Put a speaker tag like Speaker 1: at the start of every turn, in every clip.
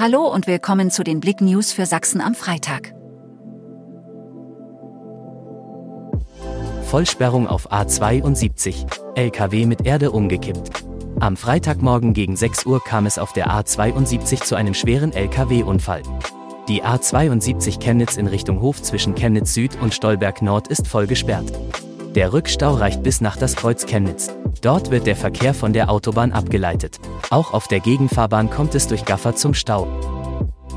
Speaker 1: Hallo und willkommen zu den Blick News für Sachsen am Freitag.
Speaker 2: Vollsperrung auf A72, LKW mit Erde umgekippt. Am Freitagmorgen gegen 6 Uhr kam es auf der A72 zu einem schweren LKW-Unfall. Die A72 Chemnitz in Richtung Hof zwischen Chemnitz Süd und Stolberg Nord ist voll gesperrt. Der Rückstau reicht bis nach das Kreuz Chemnitz. Dort wird der Verkehr von der Autobahn abgeleitet. Auch auf der Gegenfahrbahn kommt es durch Gaffer zum Stau.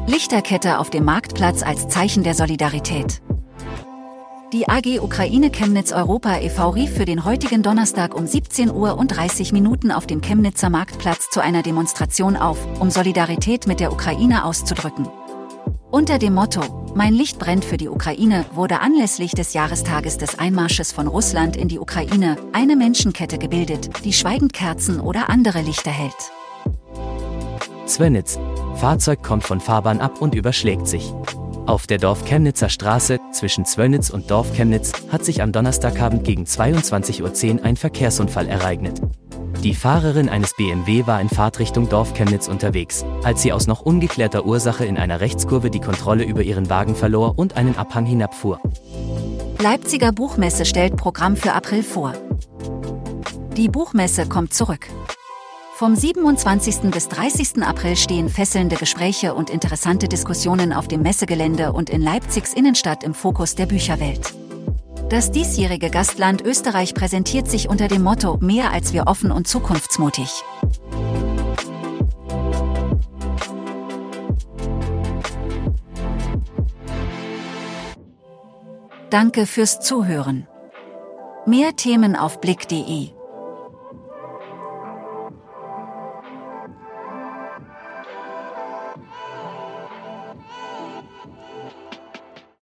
Speaker 1: Lichterkette auf dem Marktplatz als Zeichen der Solidarität. Die AG Ukraine Chemnitz Europa e.V. rief für den heutigen Donnerstag um 17 Uhr und 30 Minuten auf dem Chemnitzer Marktplatz zu einer Demonstration auf, um Solidarität mit der Ukraine auszudrücken. Unter dem Motto Mein Licht brennt für die Ukraine wurde anlässlich des Jahrestages des Einmarsches von Russland in die Ukraine eine Menschenkette gebildet, die schweigend Kerzen oder andere Lichter hält.
Speaker 2: Zwönitz. Fahrzeug kommt von Fahrbahn ab und überschlägt sich. Auf der Dorf-Chemnitzer Straße zwischen Zwönitz und Dorf-Chemnitz hat sich am Donnerstagabend gegen 22.10 Uhr ein Verkehrsunfall ereignet. Die Fahrerin eines BMW war in Fahrtrichtung Dorf Chemnitz unterwegs, als sie aus noch ungeklärter Ursache in einer Rechtskurve die Kontrolle über ihren Wagen verlor und einen Abhang hinabfuhr.
Speaker 1: Leipziger Buchmesse stellt Programm für April vor. Die Buchmesse kommt zurück. Vom 27. bis 30. April stehen fesselnde Gespräche und interessante Diskussionen auf dem Messegelände und in Leipzigs Innenstadt im Fokus der Bücherwelt. Das diesjährige Gastland Österreich präsentiert sich unter dem Motto Mehr als wir offen und zukunftsmutig. Danke fürs Zuhören. Mehr Themen auf blick.de